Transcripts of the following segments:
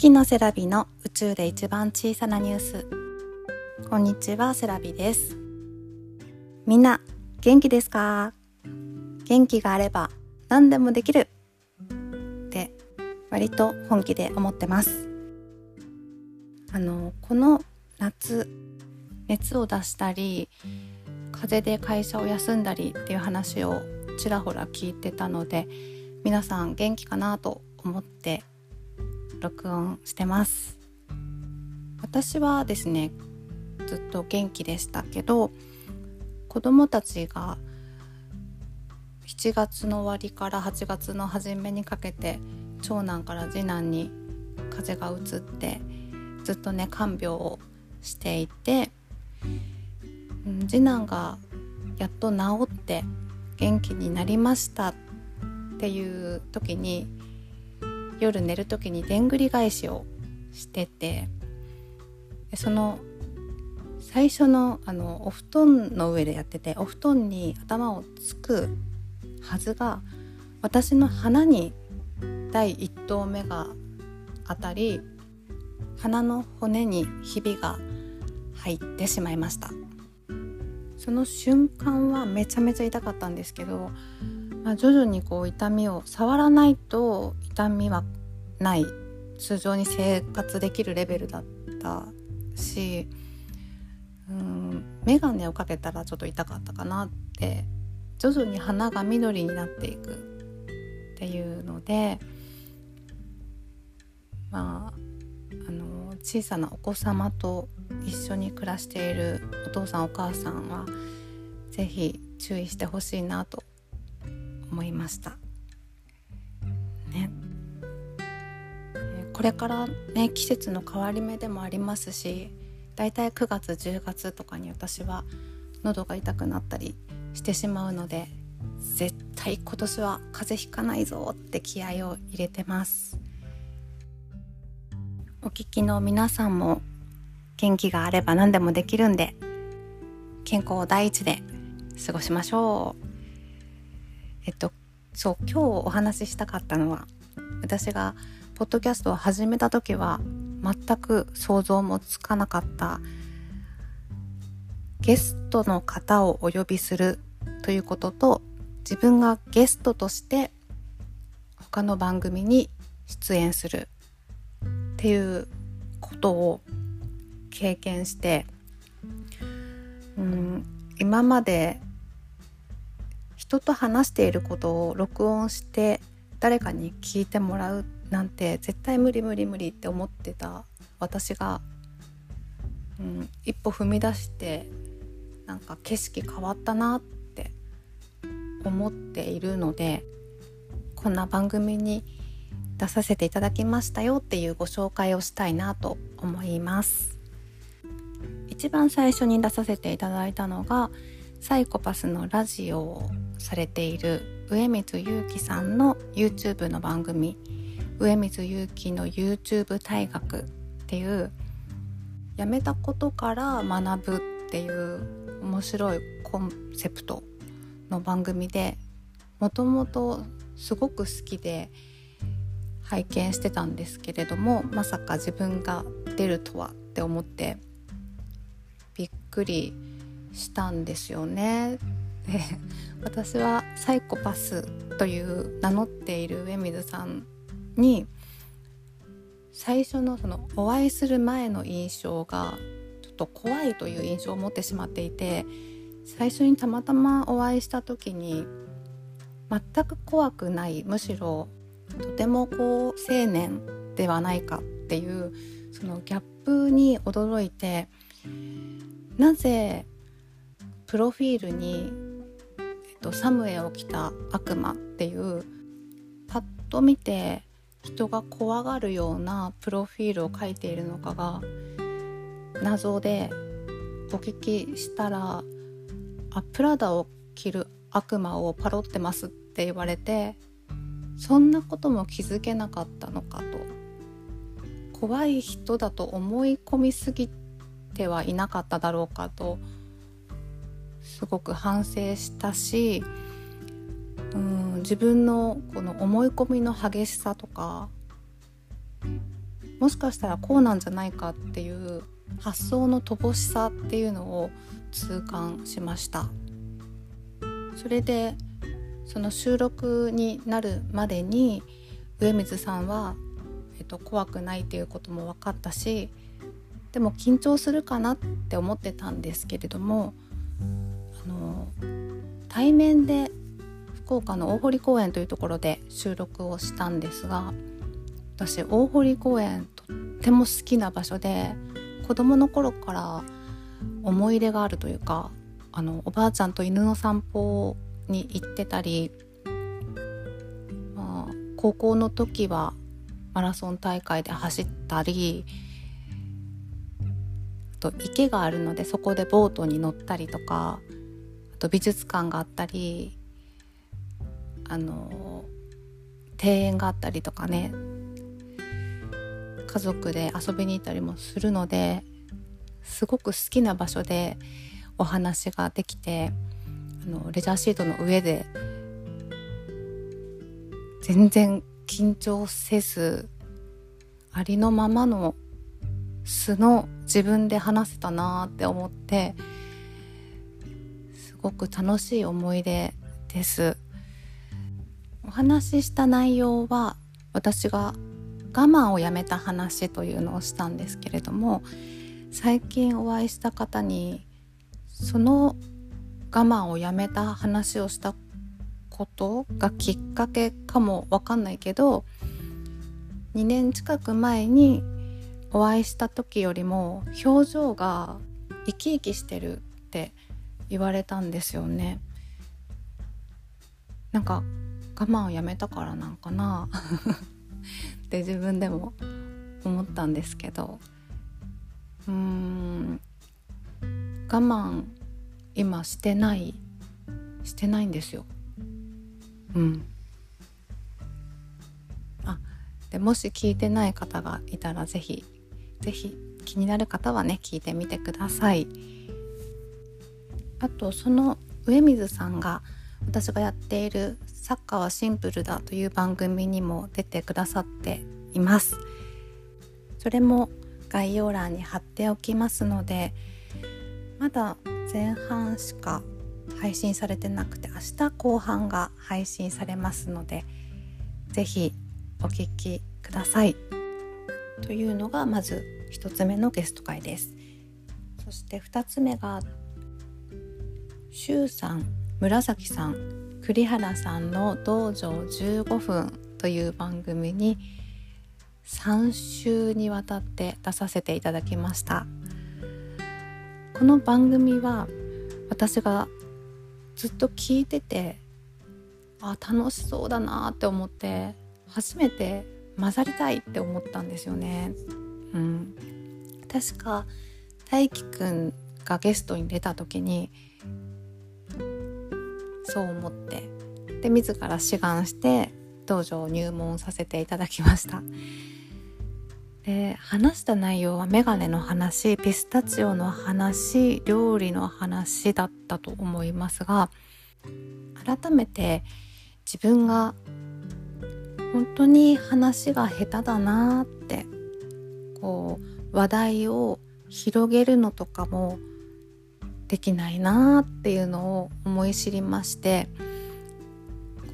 きのセラビの宇宙で一番小さなニュース。こんにちはセラビです。みんな元気ですか？元気があれば何でもできる。って割と本気で思ってます。あのこの夏熱を出したり風邪で会社を休んだりっていう話をちらほら聞いてたので皆さん元気かなと思って録音してます。私はですねずっと元気でしたけど子供たちが7月の終わりから8月の初めにかけて長男から次男に風邪がうつってずっとね看病をしていて次男がやっと治って元気になりましたっていう時に夜寝る時にでんぐり返しをしててその最初のあのお布団の上でやっててお布団に頭をつくはずが私の鼻に第1投目が当たり鼻の骨にひびが入ってしまいました。その瞬間はめちゃめちゃ痛かったんですけど、まあ、徐々にこう痛みを触らないと痛みはない通常に生活できるレベルだったしうん眼鏡をかけたらちょっと痛かったかなって徐々に鼻が緑になっていくっていうのでまああの小さなお子様と一緒に暮らしているお父さんお母さんは是非注意してほしいなと思いました。ね、これからね季節の変わり目でもありますしだいたい9月10月とかに私は喉が痛くなったりしてしまうので絶対今年は風邪ひかないぞって気合を入れてます。お聞きの皆さんも元気があれば何でもできるんで健康第一で過ごしましょう。えっとそう今日お話ししたかったのは私がポッドキャストを始めた時は全く想像もつかなかったゲストの方をお呼びするということと自分がゲストとして他の番組に出演するっていうことを経験してうん今まで人と話していることを録音して誰かに聞いてもらうなんて絶対無理無理無理って思ってた私が、うん、一歩踏み出してなんか景色変わったなって思っているのでこんな番組に出させていただきましたよっていうご紹介をしたいなと思います。一番最初に出させていただいたのがサイコパスのラジオされている上水祐樹さんの YouTube の番組上水祐樹の YouTube 大学っていうやめたことから学ぶっていう面白いコンセプトの番組でもともとすごく好きで拝見してたんですけれどもまさか自分が出るとはって思ってびっくりしたんですよね。で 私はサイコパスという名乗っている上水さんに最初のそのお会いする前の印象がちょっと怖いという印象を持ってしまっていて最初にたまたまお会いした時に全く怖くないむしろとてもこう青年ではないかっていうそのギャップに驚いてなぜプロフィールに、と、サムエを着た悪魔っていうパッと見て人が怖がるようなプロフィールを書いているのかが謎でお聞きしたら「あプラダを着る悪魔をパロってます」って言われてそんなことも気づけなかったのかと。怖い人だと思い込みすぎてはいなかっただろうかとすごく反省したしうん自分のこの思い込みの激しさとかもしかしたらこうなんじゃないかっていう発想の乏しさっていうのを痛感しました。それでその収録になるまでに上水さんは、えっと、怖くないっていうことも分かったしでも緊張するかなって思ってたんですけれども対面で福岡の大堀公園というところで収録をしたんですが私大堀公園とっても好きな場所で子供の頃から思い入れがあるというかあのおばあちゃんと犬の散歩に行ってたり、まあ、高校の時はマラソン大会で走ったりと池があるのでそこでボートに乗ったりとかと美術館があったりあの庭園があったりとかね家族で遊びに行ったりもするのですごく好きな場所でお話ができてあのレジャーシートの上で全然緊張せずありのままの素の自分で話せたなって思ってごく楽しい思い出です。お話しした内容は私が我慢をやめた話というのをしたんですけれども最近お会いした方にその我慢をやめた話をしたことがきっかけかもわかんないけど2年近く前にお会いした時よりも表情が生き生きしてるって言われたんですよね。なんか我慢をやめたからなんかな。って自分でも思ったんですけど。うーん。我慢今してないしてないんですよ。うん。あでもし聞いてない方がいたら是非是非気になる方はね聞いてみてください。あとその上水さんが私がやっている「サッカーはシンプルだ」という番組にも出てくださっています。それも概要欄に貼っておきますのでまだ前半しか配信されてなくて明日後半が配信されますので是非お聴きください。というのがまず1つ目のゲスト会です。そして2つ目がしゅうさん紫さん栗原さんの「道場15分」という番組に3週にわたって出させていただきましたこの番組は私がずっと聞いててあ楽しそうだなって思って初めて混ざりたいって思ったんですよね。うん、確か大輝くんがゲストに出た時にそう思ってで自ら志願して道場を入門させていただきました。で話した内容はメガネの話ピスタチオの話料理の話だったと思いますが改めて自分が本当に話が下手だなってこう話題を広げるのとかもできないなっていうのを思い知りまして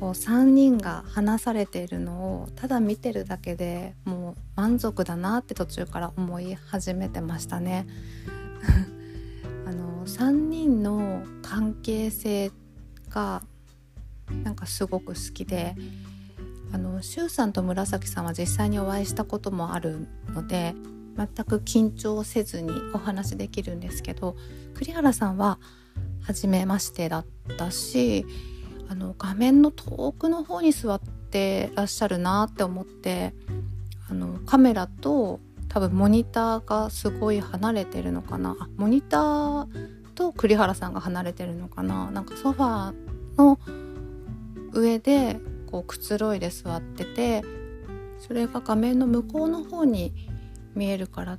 こう3人が話されているのをただ見てるだけでもう満足だなって途中から思い始めてましたね。あの3人の関係性がなんかすごく好きであの周さんと紫さんは実際にお会いしたこともあるので全く緊張せずにお話できるんですけど栗原さんは初めましてだったしあの画面の遠くの方に座ってらっしゃるなって思ってあのカメラと多分モニターがすごい離れてるのかな？モニターと栗原さんが離れてるのかな？なんかソファーの上でこうくつろいで座っててそれが画面の向こうの方に見えるから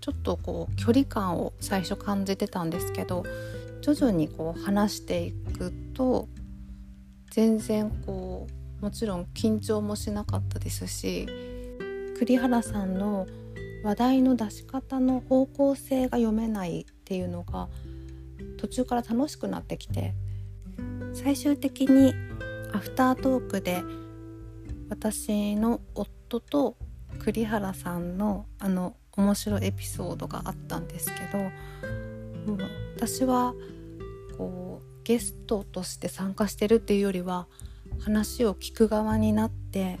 ちょっとこう距離感を最初感じてたんですけど徐々にこう話していくと全然こうもちろん緊張もしなかったですし栗原さんの話題の出し方の方向性が読めないっていうのが途中から楽しくなってきて最終的にアフタートークで私の夫と栗原さんのあの面白いエピソードがあったんですけどもう私はこうゲストとして参加してるっていうよりは話を聞く側になって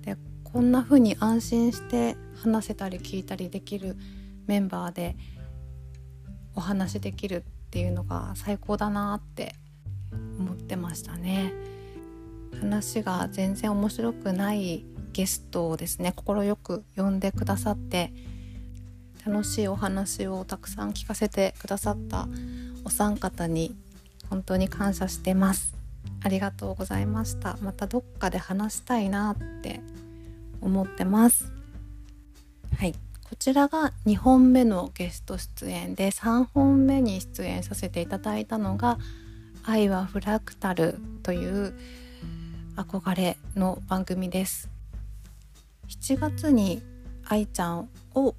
でこんな風に安心して話せたり聞いたりできるメンバーでお話できるっていうのが最高だなって思ってましたね。話が全然面白くないゲストをですね快く呼んでくださって楽しいお話をたくさん聞かせてくださったお三方に本当に感謝してます。ありがとうございました。またどっかで話したいなって思ってます。はい。こちらが2本目のゲスト出演で3本目に出演させていただいたのが「愛はフラクタル」という憧れの番組です。7月に愛ちゃんを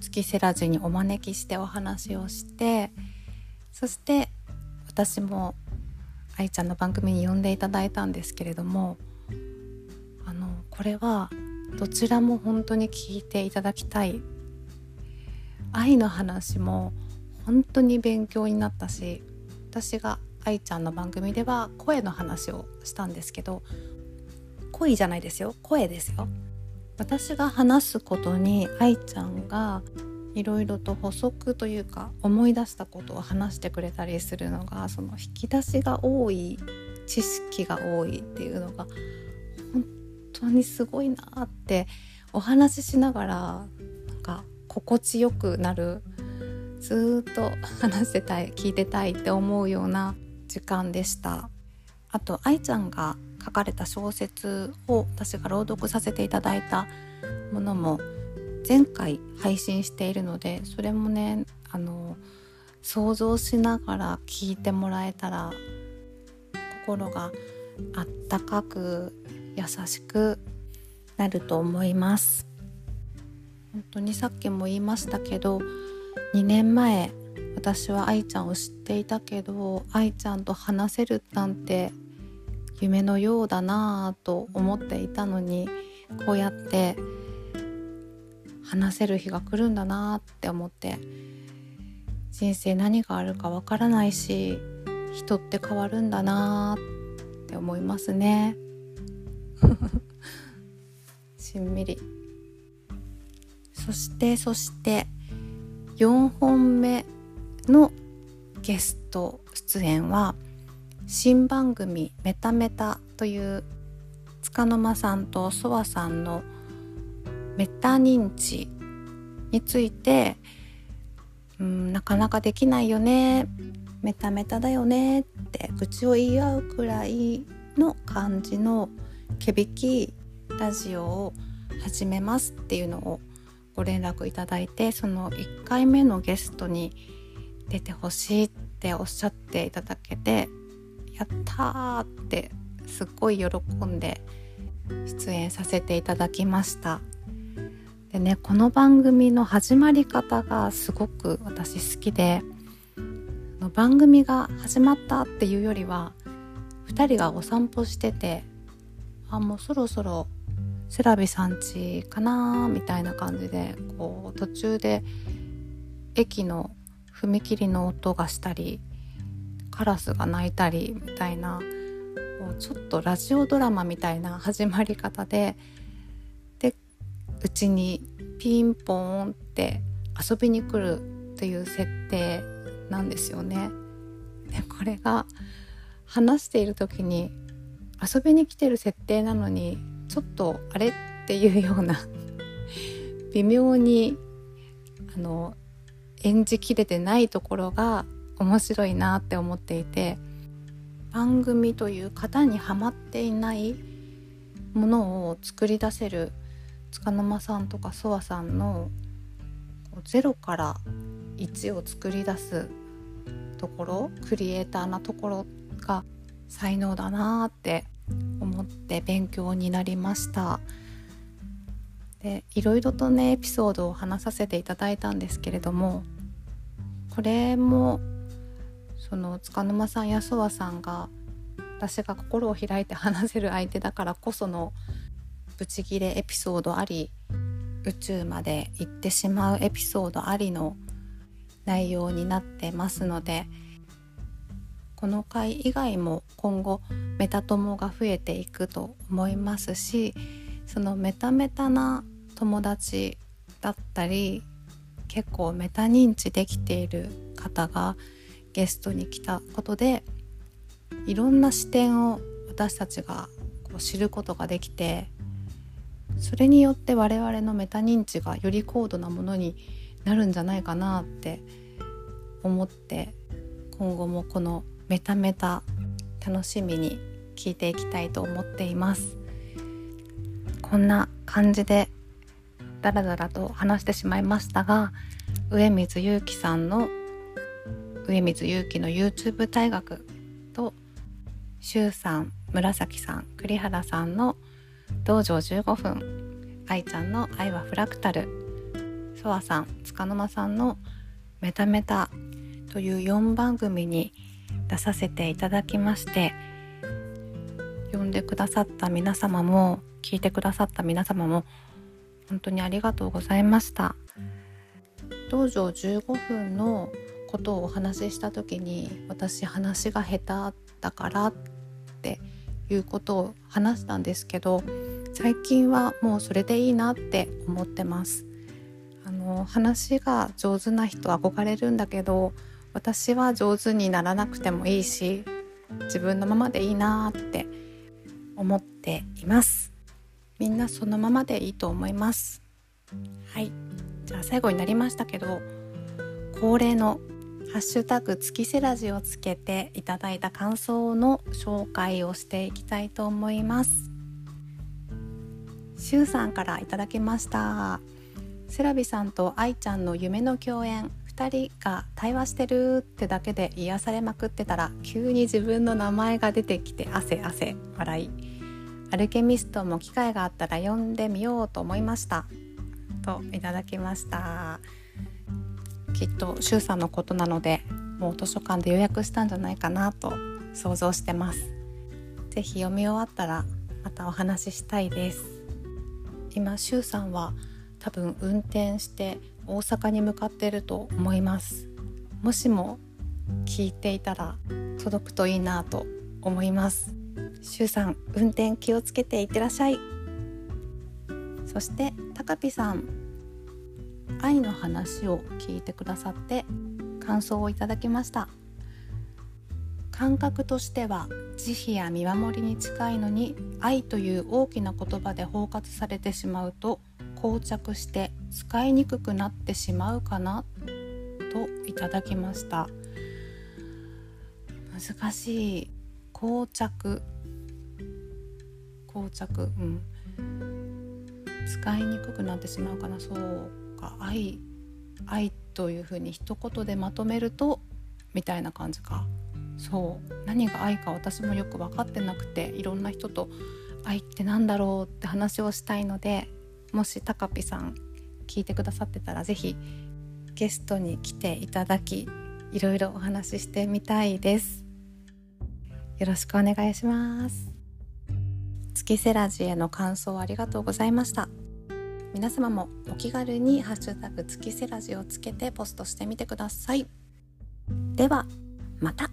月セラジにお招きしてお話をしてそして私も愛ちゃんの番組に呼んでいただいたんですけれどもあのこれはどちらも本当に聞いていただきたい。愛の話も本当に勉強になったし私が愛ちゃんの番組では声の話をしたんですけど恋じゃないですよ。声ですよ。私が話すことに愛ちゃんがいろいろと補足というか思い出したことを話してくれたりするのがその引き出しが多い知識が多いっていうのが本当にすごいなってお話ししながらなんか心地よくなるずっと話してたい聞いてたいって思うような時間でした。あと愛ちゃんが書かれた小説を私が朗読させていただいたものも前回配信しているのでそれもねあの想像しながら聞いてもらえたら心があったかく優しくなると思います。本当にさっきも言いましたけど2年前私は愛ちゃんを知っていたけど愛ちゃんと話せるなんて夢のようだなぁと思っていたのにこうやって話せる日が来るんだなって思って人生何があるかわからないし人って変わるんだなって思いますね。しんみり。そしてそして4本目のゲスト出演は「新番組「メタメタ」という束の間さんとソワさんのメタ認知についてうんなかなかできないよねメタメタだよねって愚痴を言い合うくらいの感じの毛引きラジオを始めますっていうのをご連絡いただいてその1回目のゲストに出てほしいっておっしゃっていただけてやったーってすっごい喜んで出演させていただきました。でねこの番組の始まり方がすごく私好きで番組が始まったっていうよりは2人がお散歩しててあもうそろそろセラビさんちかなみたいな感じでこう途中で駅の踏切の音がしたりカラスが鳴いたりみたいなもうちょっとラジオドラマみたいな始まり方ででうちにピンポーンって遊びに来るっていう設定なんですよね。でこれが話している時に遊びに来てる設定なのにちょっとあれっていうような微妙にあの演じきれてないところが面白いなって思っていて番組という型にはまっていないものを作り出せる束の間さんとかソワさんの0から1を作り出すところクリエイターなところが才能だなって思って勉強になりました。でいろいろとねエピソードを話させていただいたんですけれどもこれもその塚沼さんやそわさんが私が心を開いて話せる相手だからこそのブチギレエピソードあり宇宙まで行ってしまうエピソードありの内容になってますのでこの回以外も今後メタ友が増えていくと思いますしそのメタメタな友達だったり結構メタ認知できている方がゲストに来たことでいろんな視点を私たちがこう知ることができてそれによって我々のメタ認知がより高度なものになるんじゃないかなって思って今後もこのメタメタ楽しみに聞いていきたいと思っています。こんな感じでダラダラと話してしまいましたが上水祐樹さんの上水祐樹の YouTube 大学と周さん紫さん栗原さんの道場15分愛ちゃんの愛はフラクタル。ソワさん塚沼さんのメタメタという4番組に出させていただきまして呼んでくださった皆様も聞いてくださった皆様も本当にありがとうございました。道場15分のことをお話しした時に私話が下手だからっていうことを話したんですけど最近はもうそれでいいなって思ってます。あの話が上手な人憧れるんだけど私は上手にならなくてもいいし自分のままでいいなって思っています。みんなそのままでいいと思います。はい。じゃあ最後になりましたけど恒例のハッシュタグ月セラジをつけていただいた感想の紹介をしていきたいと思います。しゅうさんからいただきました。セラビさんと愛ちゃんの夢の共演。2人が対話してるってだけで癒されまくってたら急に自分の名前が出てきて汗汗笑い。アルケミストも機会があったら読んでみようと思いました。といただきました。きっと周さんのことなのでもう図書館で予約したんじゃないかなと想像してます。是非読み終わったらまたお話ししたいです。今周さんは多分運転して大阪に向かってると思います。もしも聞いていたら届くといいなと思います。周さん運転気をつけていってらっしゃい。そしてたかぴさん。愛の話を聞いてくださって感想をいただきました。感覚としては慈悲や見守りに近いのに愛という大きな言葉で包括されてしまうと膠着して使いにくくなってしまうかなといただきました。難しい。膠着。膠着うん。使いにくくなってしまうかな。そう。か愛愛というふうに一言でまとめるとみたいな感じか。そう。何が愛か私もよく分かってなくていろんな人と愛って何だろうって話をしたいのでもしタカピさん聞いてくださってたら是非ゲストに来ていただきいろいろお話ししてみたいです。よろしくお願いします。月セラジへの感想ありがとうございました。皆様もお気軽にハッシュタグ月セラジをつけてポストしてみてください。ではまた。